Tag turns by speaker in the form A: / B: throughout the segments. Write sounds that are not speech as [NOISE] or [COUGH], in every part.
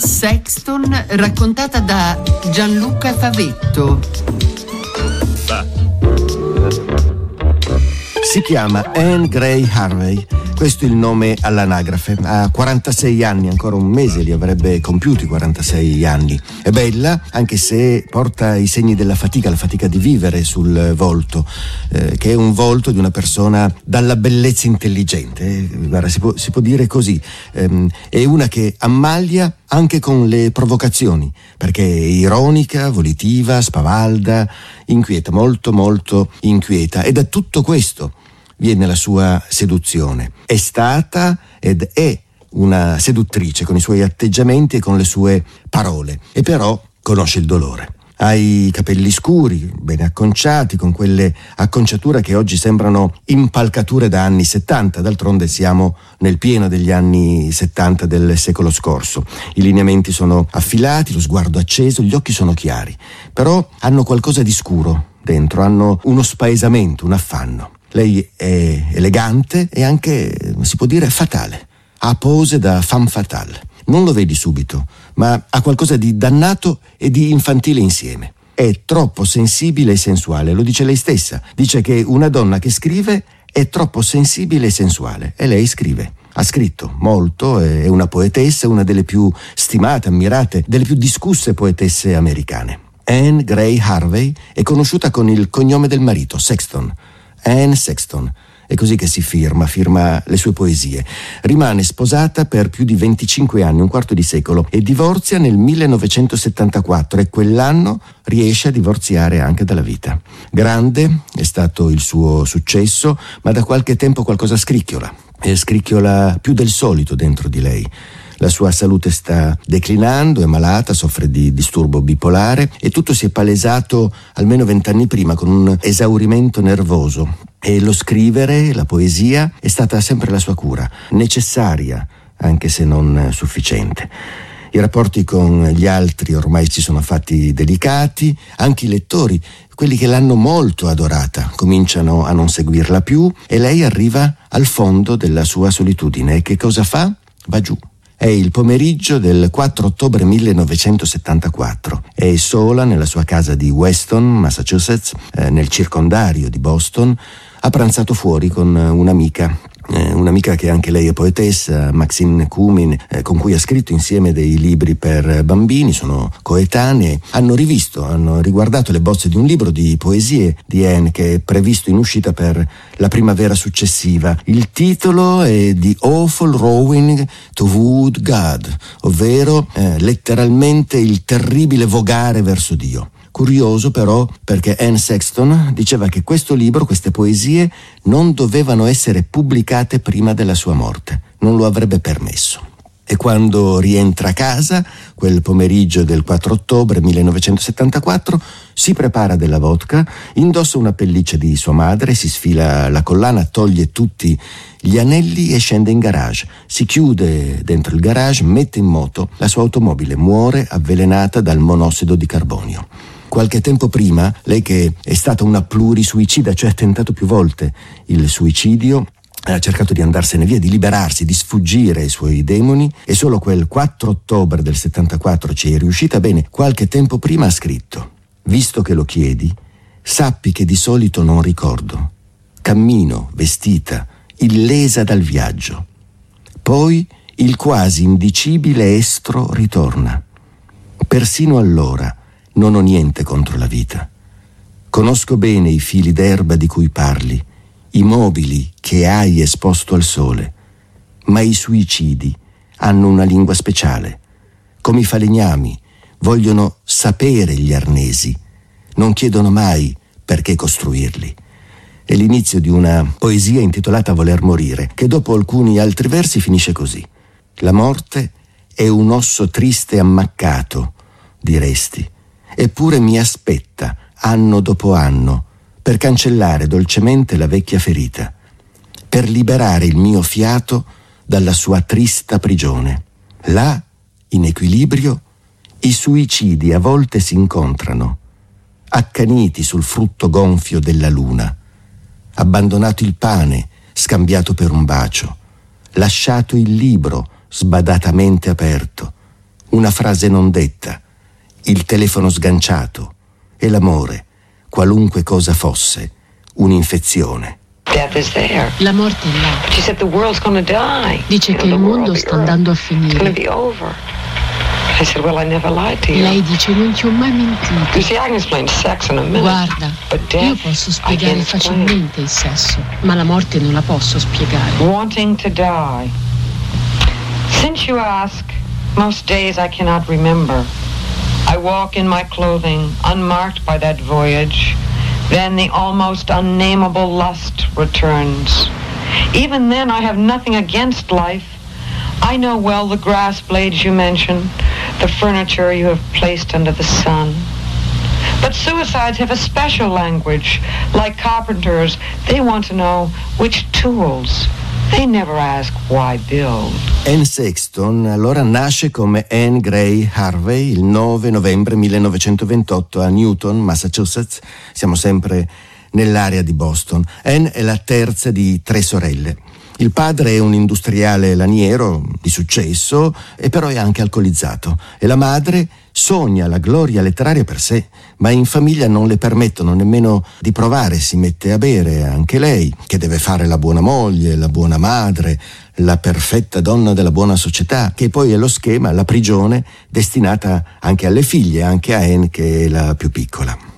A: Sexton raccontata da Gianluca Favetto.
B: Si chiama Anne Gray Harvey questo è il nome all'anagrafe. Ha 46 anni, ancora un mese li avrebbe compiuti 46 anni. È bella, anche se porta i segni della fatica, la fatica di vivere sul volto, eh, che è un volto di una persona dalla bellezza intelligente. Eh, guarda, si può, si può, dire così. Eh, è una che ammaglia anche con le provocazioni, perché è ironica, volitiva, spavalda, inquieta, molto molto inquieta. Ed è tutto questo viene la sua seduzione. È stata ed è una seduttrice con i suoi atteggiamenti e con le sue parole, e però conosce il dolore. Ha i capelli scuri, ben acconciati, con quelle acconciature che oggi sembrano impalcature da anni 70, d'altronde siamo nel pieno degli anni 70 del secolo scorso. I lineamenti sono affilati, lo sguardo acceso, gli occhi sono chiari, però hanno qualcosa di scuro dentro, hanno uno spaesamento, un affanno. Lei è elegante e anche, si può dire, fatale. Ha pose da femme fatale. Non lo vedi subito, ma ha qualcosa di dannato e di infantile insieme. È troppo sensibile e sensuale, lo dice lei stessa. Dice che una donna che scrive è troppo sensibile e sensuale e lei scrive. Ha scritto molto, è una poetessa, una delle più stimate, ammirate, delle più discusse poetesse americane. Anne Gray Harvey è conosciuta con il cognome del marito, Sexton. Anne Sexton. È così che si firma, firma le sue poesie. Rimane sposata per più di 25 anni, un quarto di secolo, e divorzia nel 1974 e quell'anno riesce a divorziare anche dalla vita. Grande è stato il suo successo, ma da qualche tempo qualcosa scricchiola. E scricchiola più del solito dentro di lei. La sua salute sta declinando, è malata, soffre di disturbo bipolare e tutto si è palesato almeno vent'anni prima con un esaurimento nervoso. E lo scrivere, la poesia, è stata sempre la sua cura, necessaria, anche se non sufficiente. I rapporti con gli altri ormai si sono fatti delicati, anche i lettori, quelli che l'hanno molto adorata, cominciano a non seguirla più e lei arriva al fondo della sua solitudine. E che cosa fa? Va giù. È il pomeriggio del 4 ottobre 1974. È sola nella sua casa di Weston, Massachusetts, eh, nel circondario di Boston. Ha pranzato fuori con un'amica eh, un'amica che anche lei è poetessa, Maxine Kumin, eh, con cui ha scritto insieme dei libri per bambini, sono coetanee, hanno rivisto, hanno riguardato le bozze di un libro di poesie di Anne che è previsto in uscita per la primavera successiva. Il titolo è The Awful Rowing to Wood God, ovvero eh, letteralmente il terribile vogare verso Dio. Curioso però perché Anne Sexton diceva che questo libro, queste poesie, non dovevano essere pubblicate prima della sua morte, non lo avrebbe permesso. E quando rientra a casa, quel pomeriggio del 4 ottobre 1974, si prepara della vodka, indossa una pelliccia di sua madre, si sfila la collana, toglie tutti gli anelli e scende in garage. Si chiude dentro il garage, mette in moto la sua automobile, muore avvelenata dal monossido di carbonio. Qualche tempo prima, lei che è stata una plurisuicida, cioè ha tentato più volte il suicidio, ha cercato di andarsene via, di liberarsi, di sfuggire ai suoi demoni e solo quel 4 ottobre del 74 ci è riuscita bene. Qualche tempo prima ha scritto, visto che lo chiedi, sappi che di solito non ricordo. Cammino, vestita, illesa dal viaggio. Poi il quasi indicibile estro ritorna. Persino allora non ho niente contro la vita. Conosco bene i fili d'erba di cui parli, i mobili che hai esposto al sole, ma i suicidi hanno una lingua speciale. Come i falegnami, vogliono sapere gli arnesi, non chiedono mai perché costruirli. È l'inizio di una poesia intitolata Voler morire, che dopo alcuni altri versi finisce così. La morte è un osso triste ammaccato, diresti eppure mi aspetta, anno dopo anno, per cancellare dolcemente la vecchia ferita, per liberare il mio fiato dalla sua trista prigione. Là, in equilibrio, i suicidi a volte si incontrano, accaniti sul frutto gonfio della luna, abbandonato il pane scambiato per un bacio, lasciato il libro sbadatamente aperto, una frase non detta, il telefono sganciato e l'amore, qualunque cosa fosse, un'infezione.
C: La morte è là. Dice che il mondo sta andando a finire. Lei dice non ti ho mai mentito. Guarda, io posso spiegare facilmente il sesso, ma la morte non la posso spiegare.
D: Wanting to die. Since you ask, most days I cannot remember. I walk in my clothing, unmarked by that voyage. Then the almost unnameable lust returns. Even then, I have nothing against life. I know well the grass blades you mention, the furniture you have placed under the sun. But suicides have a special language. Like carpenters, they want to know which tools,
B: Anne Sexton allora nasce come Anne Gray Harvey il 9 novembre 1928 a Newton, Massachusetts. Siamo sempre nell'area di Boston. Anne è la terza di tre sorelle. Il padre è un industriale laniero di successo e però è anche alcolizzato e la madre sogna la gloria letteraria per sé, ma in famiglia non le permettono nemmeno di provare, si mette a bere anche lei, che deve fare la buona moglie, la buona madre, la perfetta donna della buona società, che poi è lo schema, la prigione destinata anche alle figlie, anche a Anne che è la più piccola.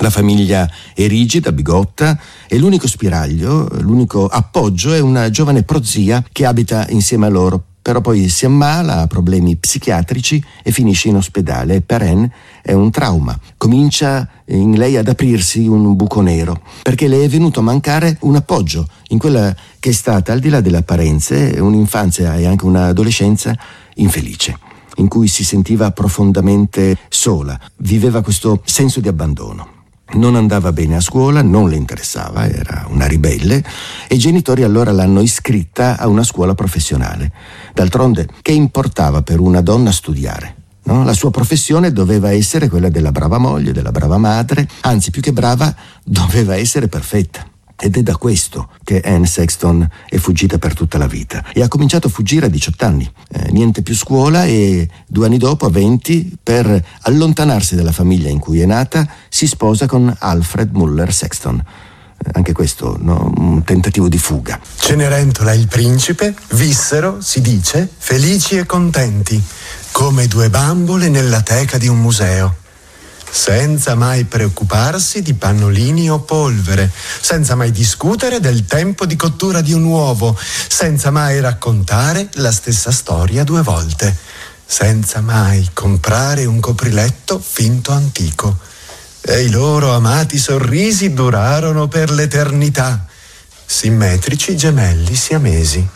B: La famiglia è rigida, bigotta e l'unico spiraglio, l'unico appoggio è una giovane prozia che abita insieme a loro. Però poi si ammala, ha problemi psichiatrici e finisce in ospedale. Per Anne è un trauma. Comincia in lei ad aprirsi un buco nero, perché le è venuto a mancare un appoggio in quella che è stata, al di là delle apparenze, un'infanzia e anche un'adolescenza infelice in cui si sentiva profondamente sola, viveva questo senso di abbandono non andava bene a scuola, non le interessava, era una ribelle e i genitori allora l'hanno iscritta a una scuola professionale. D'altronde, che importava per una donna studiare? No? La sua professione doveva essere quella della brava moglie, della brava madre, anzi più che brava doveva essere perfetta. Ed è da questo che Anne Sexton è fuggita per tutta la vita. E ha cominciato a fuggire a 18 anni. Eh, niente più scuola e due anni dopo, a 20, per allontanarsi dalla famiglia in cui è nata, si sposa con Alfred Muller Sexton. Eh, anche questo, no? un tentativo di fuga.
E: Cenerentola e il principe vissero, si dice, felici e contenti, come due bambole nella teca di un museo senza mai preoccuparsi di pannolini o polvere, senza mai discutere del tempo di cottura di un uovo, senza mai raccontare la stessa storia due volte, senza mai comprare un copriletto finto antico. E i loro amati sorrisi durarono per l'eternità, simmetrici gemelli siamesi.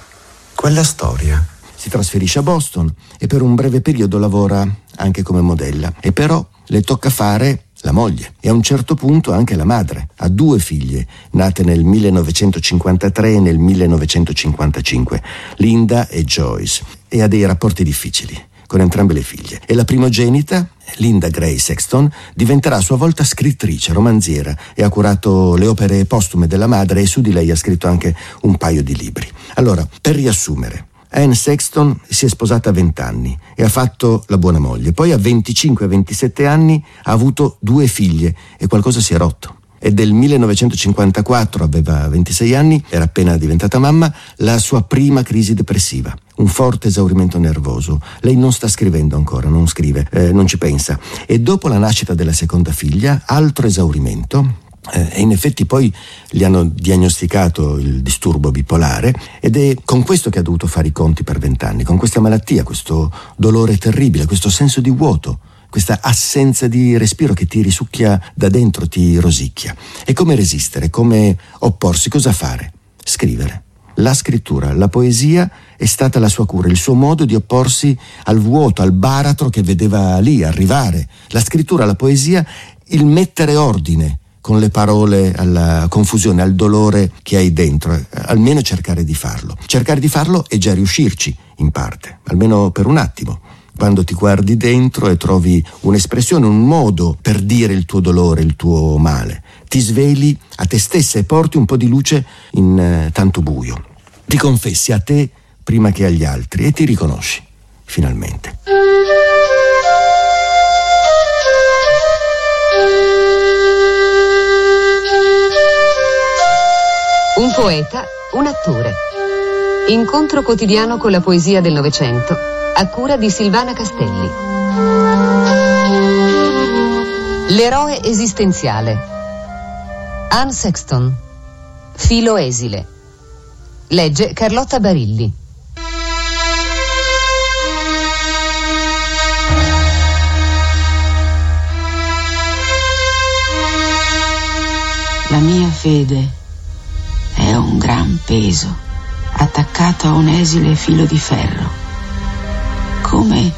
E: Quella storia.
B: Si trasferisce a Boston e per un breve periodo lavora anche come modella. E però le tocca fare la moglie e a un certo punto anche la madre. Ha due figlie, nate nel 1953 e nel 1955, Linda e Joyce, e ha dei rapporti difficili con entrambe le figlie. E la primogenita, Linda Gray Sexton, diventerà a sua volta scrittrice, romanziera e ha curato le opere postume della madre e su di lei ha scritto anche un paio di libri. Allora, per riassumere, Anne Sexton si è sposata a 20 anni e ha fatto la buona moglie. Poi a 25-27 anni ha avuto due figlie e qualcosa si è rotto. È del 1954, aveva 26 anni, era appena diventata mamma, la sua prima crisi depressiva, un forte esaurimento nervoso. Lei non sta scrivendo ancora, non scrive, eh, non ci pensa. E dopo la nascita della seconda figlia, altro esaurimento, e in effetti poi gli hanno diagnosticato il disturbo bipolare ed è con questo che ha dovuto fare i conti per vent'anni, con questa malattia, questo dolore terribile, questo senso di vuoto, questa assenza di respiro che ti risucchia da dentro, ti rosicchia. E come resistere, come opporsi, cosa fare? Scrivere. La scrittura, la poesia è stata la sua cura, il suo modo di opporsi al vuoto, al baratro che vedeva lì arrivare. La scrittura, la poesia, il mettere ordine con le parole alla confusione, al dolore che hai dentro, almeno cercare di farlo. Cercare di farlo e già riuscirci, in parte, almeno per un attimo. Quando ti guardi dentro e trovi un'espressione, un modo per dire il tuo dolore, il tuo male, ti sveli a te stessa e porti un po' di luce in eh, tanto buio. Ti confessi a te prima che agli altri e ti riconosci, finalmente.
F: Un poeta, un attore. Incontro quotidiano con la poesia del Novecento, a cura di Silvana Castelli. L'eroe esistenziale. Anne Sexton. Filo esile. Legge Carlotta Barilli.
G: La mia fede è un gran peso attaccato a un esile filo di ferro. Come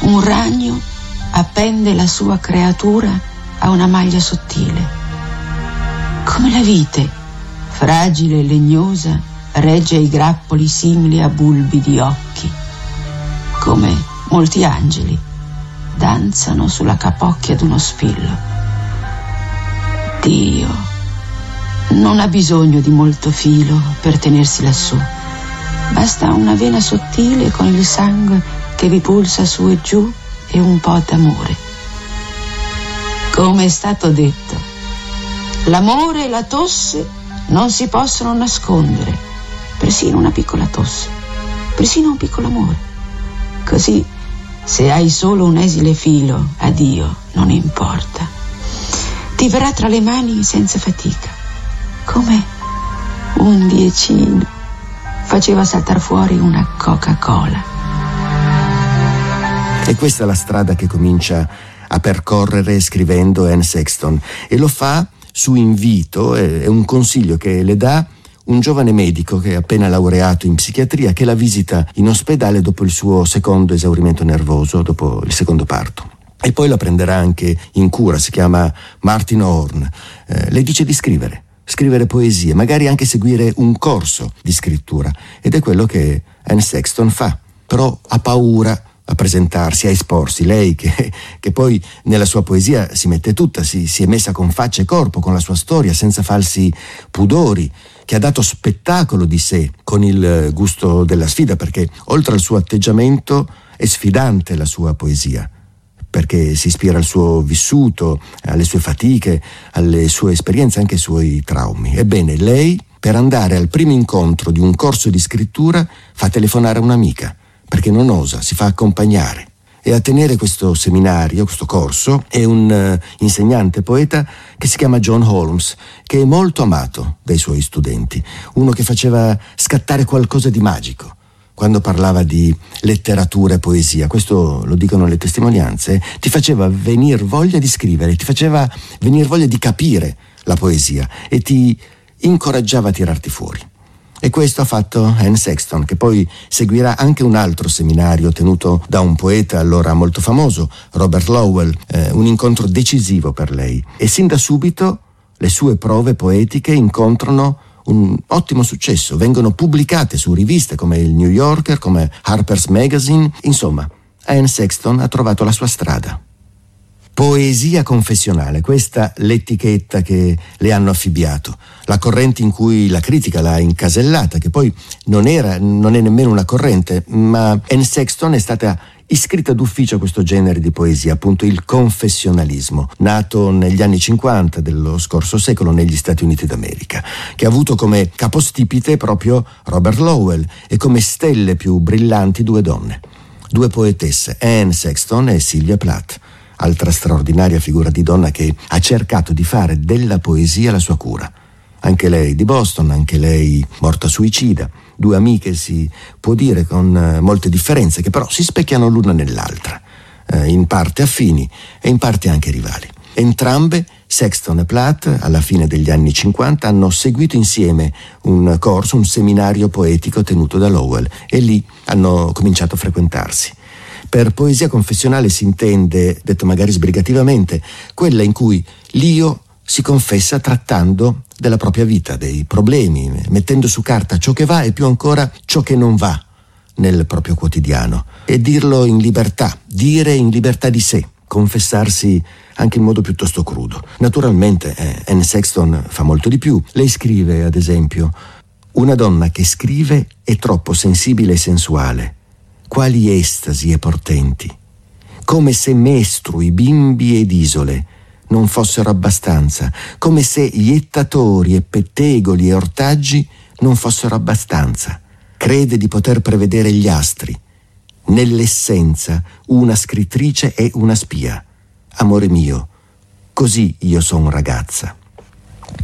G: un ragno appende la sua creatura a una maglia sottile. Come la vite, fragile e legnosa, regge i grappoli simili a bulbi di occhi. Come molti angeli danzano sulla capocchia d'uno spillo. Dio non ha bisogno di molto filo per tenersi lassù. Basta una vena sottile con il sangue che vi pulsa su e giù e un po' d'amore. Come è stato detto, l'amore e la tosse non si possono nascondere, persino una piccola tosse, persino un piccolo amore. Così, se hai solo un esile filo, addio, non importa. Ti verrà tra le mani senza fatica come un diecino faceva saltare fuori una Coca-Cola.
B: E questa è la strada che comincia a percorrere scrivendo Anne Sexton e lo fa su invito, è un consiglio che le dà un giovane medico che è appena laureato in psichiatria che la visita in ospedale dopo il suo secondo esaurimento nervoso, dopo il secondo parto. E poi la prenderà anche in cura, si chiama Martin Horn. Eh, le dice di scrivere scrivere poesie, magari anche seguire un corso di scrittura. Ed è quello che Anne Sexton fa. Però ha paura a presentarsi, a esporsi. Lei che, [LAUGHS] che, poi nella sua poesia si mette tutta, si, si, è messa con faccia e corpo, con la sua storia, senza falsi pudori, che ha dato spettacolo di sé con il gusto della sfida, perché oltre al suo atteggiamento è sfidante la sua poesia perché si ispira al suo vissuto, alle sue fatiche, alle sue esperienze, anche ai suoi traumi. Ebbene, lei, per andare al primo incontro di un corso di scrittura, fa telefonare un'amica, perché non osa, si fa accompagnare. E a tenere questo seminario, questo corso, è un uh, insegnante poeta che si chiama John Holmes, che è molto amato dai suoi studenti, uno che faceva scattare qualcosa di magico quando parlava di letteratura e poesia, questo lo dicono le testimonianze, ti faceva venire voglia di scrivere, ti faceva venire voglia di capire la poesia e ti incoraggiava a tirarti fuori. E questo ha fatto Anne Sexton, che poi seguirà anche un altro seminario tenuto da un poeta allora molto famoso, Robert Lowell, eh, un incontro decisivo per lei. E sin da subito le sue prove poetiche incontrano un ottimo successo, vengono pubblicate su riviste come il New Yorker, come Harper's Magazine, insomma, Anne Sexton ha trovato la sua strada. Poesia confessionale, questa l'etichetta che le hanno affibbiato, la corrente in cui la critica l'ha incasellata, che poi non, era, non è nemmeno una corrente, ma Anne Sexton è stata iscritta d'ufficio a questo genere di poesia, appunto il confessionalismo, nato negli anni 50 dello scorso secolo negli Stati Uniti d'America, che ha avuto come capostipite proprio Robert Lowell e come stelle più brillanti due donne, due poetesse, Anne Sexton e Sylvia Plath altra straordinaria figura di donna che ha cercato di fare della poesia la sua cura. Anche lei di Boston, anche lei morta suicida, due amiche si può dire con eh, molte differenze che però si specchiano l'una nell'altra, eh, in parte affini e in parte anche rivali. Entrambe, Sexton e Platt, alla fine degli anni 50, hanno seguito insieme un corso, un seminario poetico tenuto da Lowell e lì hanno cominciato a frequentarsi. Per poesia confessionale si intende, detto magari sbrigativamente, quella in cui l'io si confessa trattando della propria vita, dei problemi, mettendo su carta ciò che va e più ancora ciò che non va nel proprio quotidiano e dirlo in libertà, dire in libertà di sé, confessarsi anche in modo piuttosto crudo. Naturalmente eh, Anne Sexton fa molto di più. Lei scrive, ad esempio, una donna che scrive è troppo sensibile e sensuale. Quali estasi e portenti. Come se mestrui bimbi ed isole non fossero abbastanza, come se iettatori e pettegoli e ortaggi non fossero abbastanza. Crede di poter prevedere gli astri. Nell'essenza una scrittrice è una spia. Amore mio, così io sono ragazza.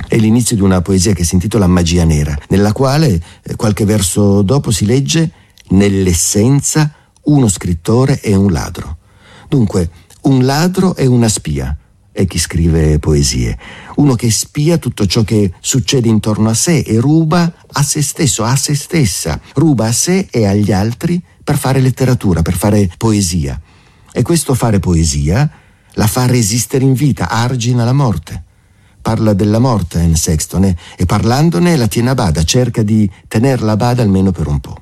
B: È l'inizio di una poesia che si intitola Magia Nera, nella quale eh, qualche verso dopo si legge Nell'essenza uno scrittore è un ladro. Dunque, un ladro è una spia, è chi scrive poesie, uno che spia tutto ciò che succede intorno a sé e ruba a se stesso, a se stessa, ruba a sé e agli altri per fare letteratura, per fare poesia. E questo fare poesia la fa resistere in vita, argina la morte. Parla della morte in Sexton e parlandone la tiene a bada, cerca di tenerla a bada almeno per un po'.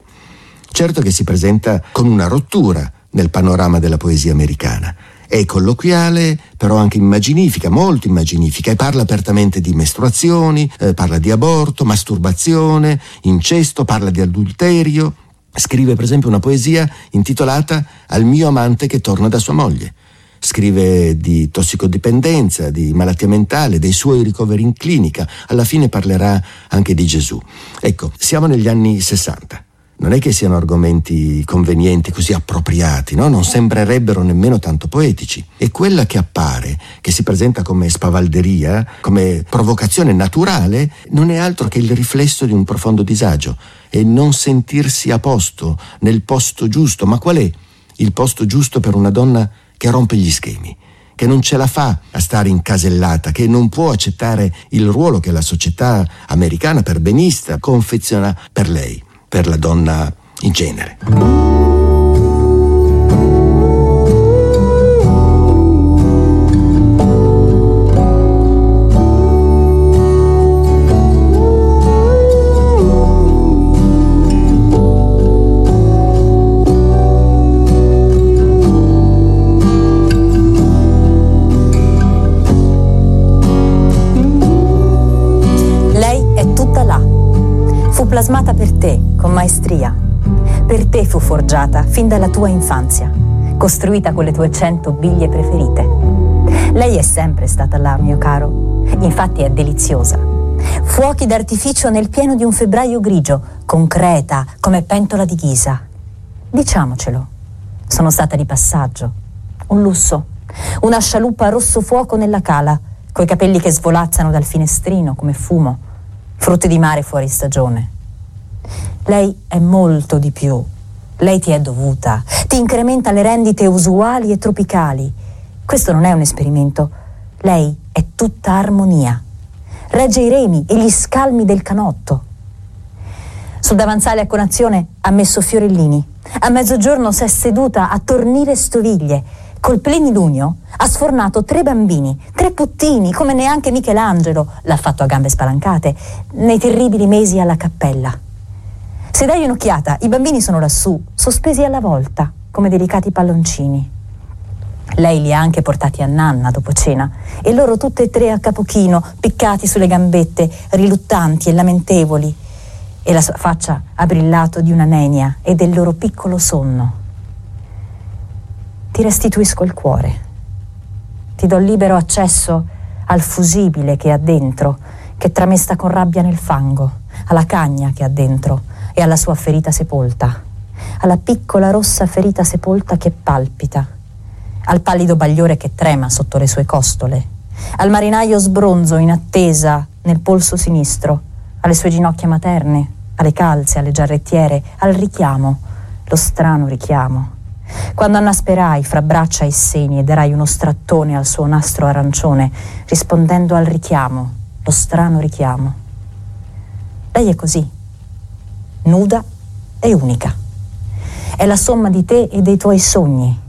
B: Certo che si presenta con una rottura nel panorama della poesia americana. È colloquiale, però anche immaginifica, molto immaginifica, e parla apertamente di mestruazioni, eh, parla di aborto, masturbazione, incesto, parla di adulterio. Scrive per esempio una poesia intitolata Al mio amante che torna da sua moglie. Scrive di tossicodipendenza, di malattia mentale, dei suoi ricoveri in clinica. Alla fine parlerà anche di Gesù. Ecco, siamo negli anni 60 non è che siano argomenti convenienti, così appropriati, no? non sembrerebbero nemmeno tanto poetici. E quella che appare, che si presenta come spavalderia, come provocazione naturale, non è altro che il riflesso di un profondo disagio e non sentirsi a posto, nel posto giusto. Ma qual è il posto giusto per una donna che rompe gli schemi? che non ce la fa a stare incasellata, che non può accettare il ruolo che la società americana per benista confeziona per lei per la donna in genere.
H: plasmata per te, con maestria. Per te fu forgiata fin dalla tua infanzia, costruita con le tue cento biglie preferite. Lei è sempre stata là, mio caro, infatti è deliziosa. Fuochi d'artificio nel pieno di un febbraio grigio, concreta come pentola di ghisa. Diciamocelo, sono stata di passaggio, un lusso, una scialuppa rosso fuoco nella cala, coi capelli che svolazzano dal finestrino come fumo, frutti di mare fuori stagione. Lei è molto di più. Lei ti è dovuta, ti incrementa le rendite usuali e tropicali. Questo non è un esperimento. Lei è tutta armonia. Regge i remi e gli scalmi del canotto. Sul davanzale a conazione ha messo fiorellini. A mezzogiorno si è seduta a tornire stoviglie. Col plenilunio ha sfornato tre bambini, tre puttini, come neanche Michelangelo l'ha fatto a gambe spalancate, nei terribili mesi alla cappella. Se dai un'occhiata, i bambini sono lassù, sospesi alla volta, come delicati palloncini. Lei li ha anche portati a Nanna dopo cena e loro tutte e tre a capochino, piccati sulle gambette, riluttanti e lamentevoli. E la sua faccia ha brillato di una nenia e del loro piccolo sonno. Ti restituisco il cuore. Ti do libero accesso al fusibile che ha dentro, che tramesta con rabbia nel fango, alla cagna che ha dentro e alla sua ferita sepolta, alla piccola rossa ferita sepolta che palpita, al pallido bagliore che trema sotto le sue costole, al marinaio sbronzo in attesa nel polso sinistro, alle sue ginocchia materne, alle calze, alle giarrettiere, al richiamo, lo strano richiamo. Quando annasperai fra braccia e seni e darai uno strattone al suo nastro arancione, rispondendo al richiamo, lo strano richiamo. Lei è così, nuda e unica. È la somma di te e dei tuoi sogni.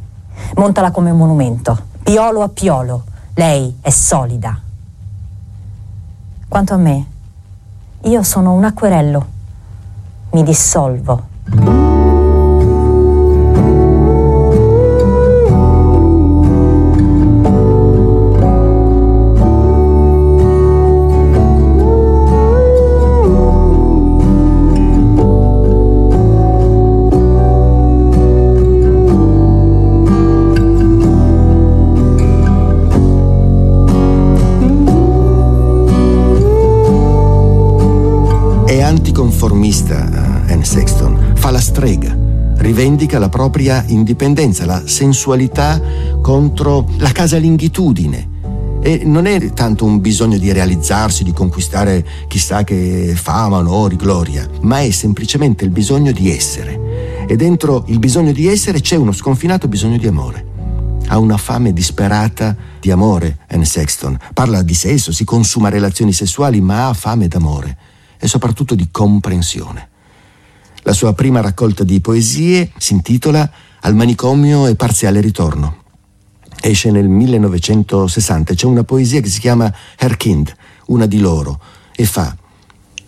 H: Montala come un monumento, piolo a piolo. Lei è solida. Quanto a me, io sono un acquerello. Mi dissolvo.
B: Strega, rivendica la propria indipendenza, la sensualità contro la casalingitudine. E non è tanto un bisogno di realizzarsi, di conquistare chissà che fama, onori, gloria, ma è semplicemente il bisogno di essere. E dentro il bisogno di essere c'è uno sconfinato bisogno di amore. Ha una fame disperata di amore, Anne Sexton. Parla di sesso, si consuma relazioni sessuali, ma ha fame d'amore e soprattutto di comprensione. La sua prima raccolta di poesie si intitola Al manicomio e parziale ritorno. Esce nel 1960, c'è una poesia che si chiama Her Kind, una di loro, e fa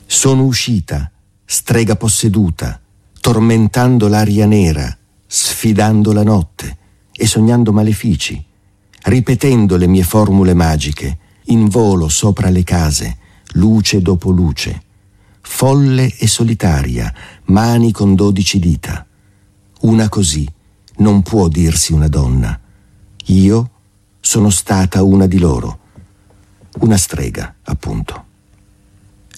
B: Sono uscita, strega posseduta, tormentando l'aria nera, sfidando la notte e sognando malefici, ripetendo le mie formule magiche, in volo sopra le case, luce dopo luce folle e solitaria, mani con dodici dita. Una così non può dirsi una donna. Io sono stata una di loro, una strega, appunto.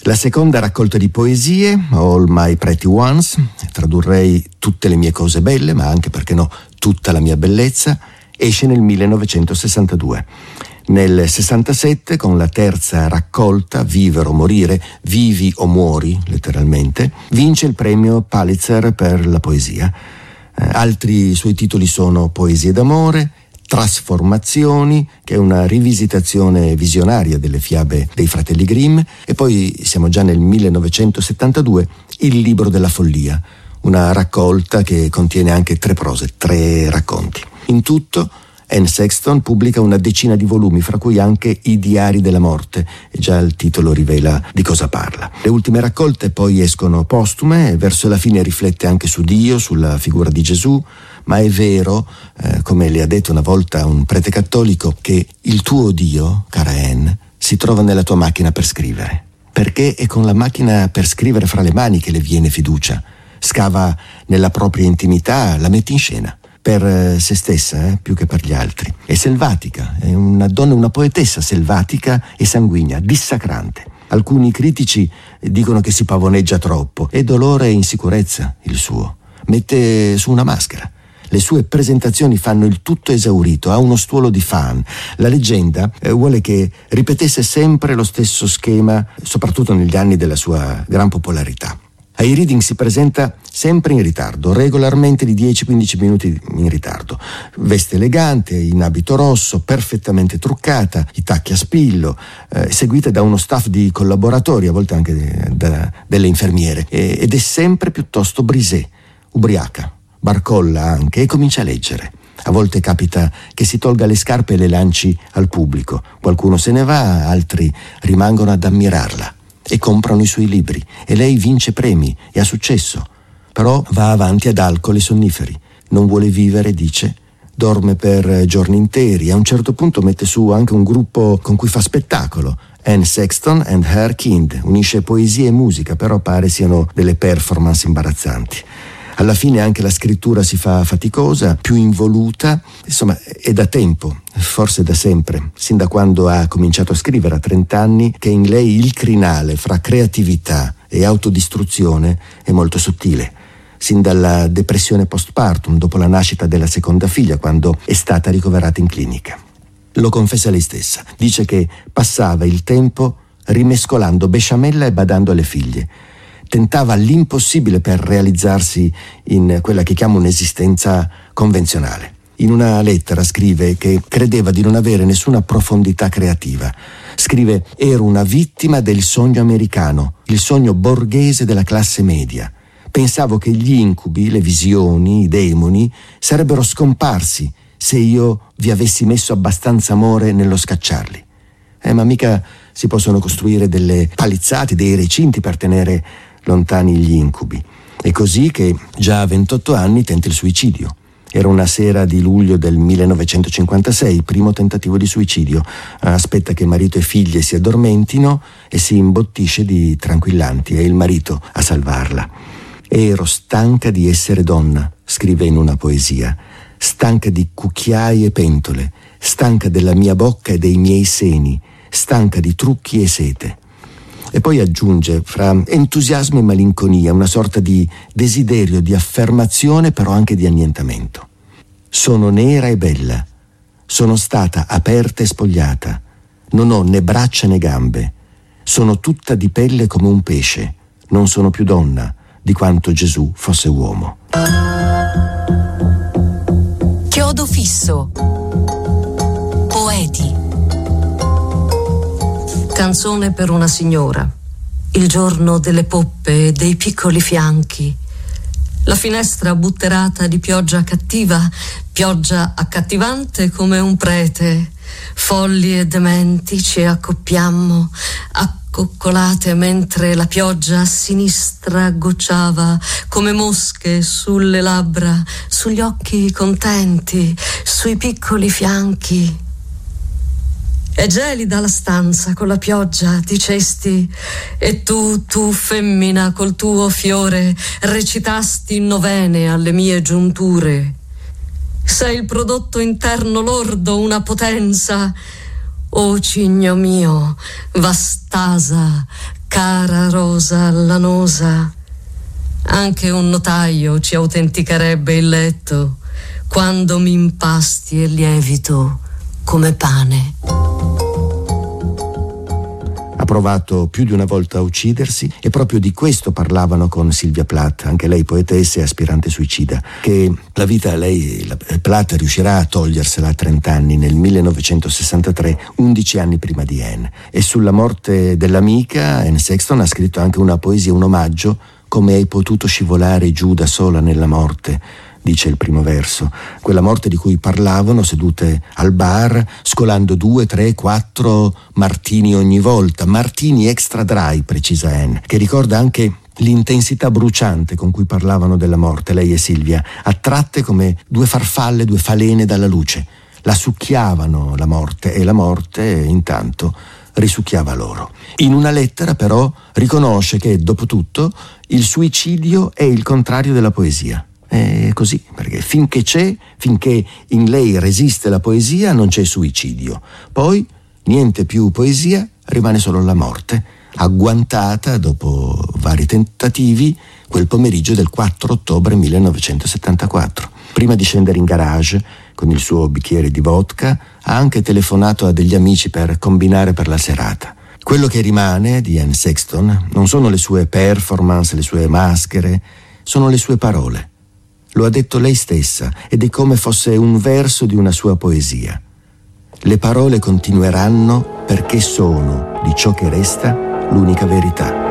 B: La seconda raccolta di poesie, All My Pretty Ones, tradurrei tutte le mie cose belle, ma anche perché no, tutta la mia bellezza, esce nel 1962. Nel 67, con la terza raccolta, Vivere o morire, vivi o muori, letteralmente, vince il premio Pulitzer per la poesia. Eh, altri suoi titoli sono Poesie d'amore, Trasformazioni, che è una rivisitazione visionaria delle fiabe dei fratelli Grimm, e poi siamo già nel 1972, Il libro della follia, una raccolta che contiene anche tre prose, tre racconti. In tutto Anne Sexton pubblica una decina di volumi, fra cui anche I diari della morte, e già il titolo rivela di cosa parla. Le ultime raccolte poi escono postume e verso la fine riflette anche su Dio, sulla figura di Gesù, ma è vero, eh, come le ha detto una volta un prete cattolico, che il tuo Dio, cara Anne, si trova nella tua macchina per scrivere. Perché è con la macchina per scrivere fra le mani che le viene fiducia. Scava nella propria intimità, la mette in scena per eh, se stessa eh, più che per gli altri. È selvatica, è una donna, una poetessa selvatica e sanguigna, dissacrante. Alcuni critici dicono che si pavoneggia troppo. È dolore e insicurezza il suo. Mette su una maschera. Le sue presentazioni fanno il tutto esaurito, ha uno stuolo di fan. La leggenda eh, vuole che ripetesse sempre lo stesso schema, soprattutto negli anni della sua gran popolarità. Ai reading si presenta sempre in ritardo, regolarmente di 10-15 minuti in ritardo. Veste elegante, in abito rosso, perfettamente truccata, i tacchi a spillo, eh, seguita da uno staff di collaboratori, a volte anche da, delle infermiere, e, ed è sempre piuttosto brisé, ubriaca, barcolla anche e comincia a leggere. A volte capita che si tolga le scarpe e le lanci al pubblico. Qualcuno se ne va, altri rimangono ad ammirarla e comprano i suoi libri e lei vince premi e ha successo. Però va avanti ad alcol e sonniferi. Non vuole vivere, dice. Dorme per giorni interi. A un certo punto mette su anche un gruppo con cui fa spettacolo. Anne Sexton and Her Kind. Unisce poesia e musica, però pare siano delle performance imbarazzanti. Alla fine anche la scrittura si fa faticosa, più involuta, insomma è da tempo, forse da sempre, sin da quando ha cominciato a scrivere a 30 anni, che in lei il crinale fra creatività e autodistruzione è molto sottile sin dalla depressione postpartum dopo la nascita della seconda figlia, quando è stata ricoverata in clinica. Lo confessa lei stessa. Dice che passava il tempo rimescolando besciamella e badando alle figlie tentava l'impossibile per realizzarsi in quella che chiamo un'esistenza convenzionale. In una lettera scrive che credeva di non avere nessuna profondità creativa. Scrive ero una vittima del sogno americano, il sogno borghese della classe media. Pensavo che gli incubi, le visioni, i demoni sarebbero scomparsi se io vi avessi messo abbastanza amore nello scacciarli. Eh, ma mica si possono costruire delle palizzate, dei recinti per tenere lontani gli incubi. È così che già a 28 anni tenta il suicidio. Era una sera di luglio del 1956, primo tentativo di suicidio. Aspetta che marito e figlie si addormentino e si imbottisce di tranquillanti. È il marito a salvarla. Ero stanca di essere donna, scrive in una poesia, stanca di cucchiai e pentole, stanca della mia bocca e dei miei seni, stanca di trucchi e sete. E poi aggiunge, fra entusiasmo e malinconia, una sorta di desiderio di affermazione, però anche di annientamento. Sono nera e bella, sono stata aperta e spogliata, non ho né braccia né gambe, sono tutta di pelle come un pesce, non sono più donna di quanto Gesù fosse uomo.
I: Chiodo fisso. Canzone per una signora. Il giorno delle poppe e dei piccoli fianchi. La finestra butterata di pioggia cattiva, pioggia accattivante come un prete. Folli e dementi ci accoppiammo, accoccolate mentre la pioggia a sinistra gocciava come mosche sulle labbra, sugli occhi contenti, sui piccoli fianchi. È gelida la stanza con la pioggia, dicesti, e tu, tu femmina, col tuo fiore, recitasti novene alle mie giunture. Sei il prodotto interno lordo, una potenza. O oh, cigno mio, vastasa, cara rosa lanosa. Anche un notaio ci autenticherebbe il letto quando mi impasti e lievito come pane
B: provato più di una volta a uccidersi e proprio di questo parlavano con Silvia Plath, anche lei poetessa e aspirante suicida, che la vita lei, la, Plath riuscirà a togliersela a 30 anni nel 1963, 11 anni prima di Anne. E sulla morte dell'amica Anne Sexton ha scritto anche una poesia, un omaggio, come hai potuto scivolare giù da sola nella morte dice il primo verso, quella morte di cui parlavano sedute al bar, scolando due, tre, quattro martini ogni volta, martini extra dry, precisa Anne, che ricorda anche l'intensità bruciante con cui parlavano della morte, lei e Silvia, attratte come due farfalle, due falene dalla luce. La succhiavano la morte e la morte intanto risucchiava loro. In una lettera però riconosce che, dopo tutto, il suicidio è il contrario della poesia. È così, perché finché c'è, finché in lei resiste la poesia, non c'è suicidio. Poi niente più poesia, rimane solo la morte, agguantata dopo vari tentativi quel pomeriggio del 4 ottobre 1974. Prima di scendere in garage con il suo bicchiere di vodka, ha anche telefonato a degli amici per combinare per la serata. Quello che rimane di Anne Sexton non sono le sue performance, le sue maschere, sono le sue parole. Lo ha detto lei stessa ed è come fosse un verso di una sua poesia. Le parole continueranno perché sono, di ciò che resta, l'unica verità.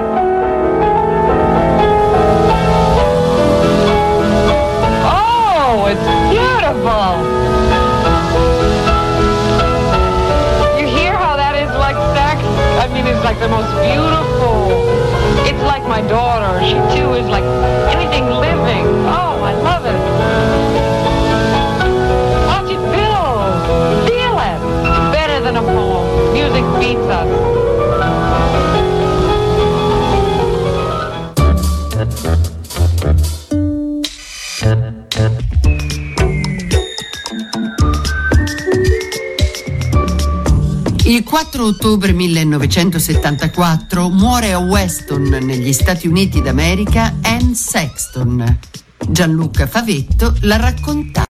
A: 4 ottobre 1974 muore a Weston, negli Stati Uniti d'America, Anne Sexton. Gianluca Favetto l'ha raccontato.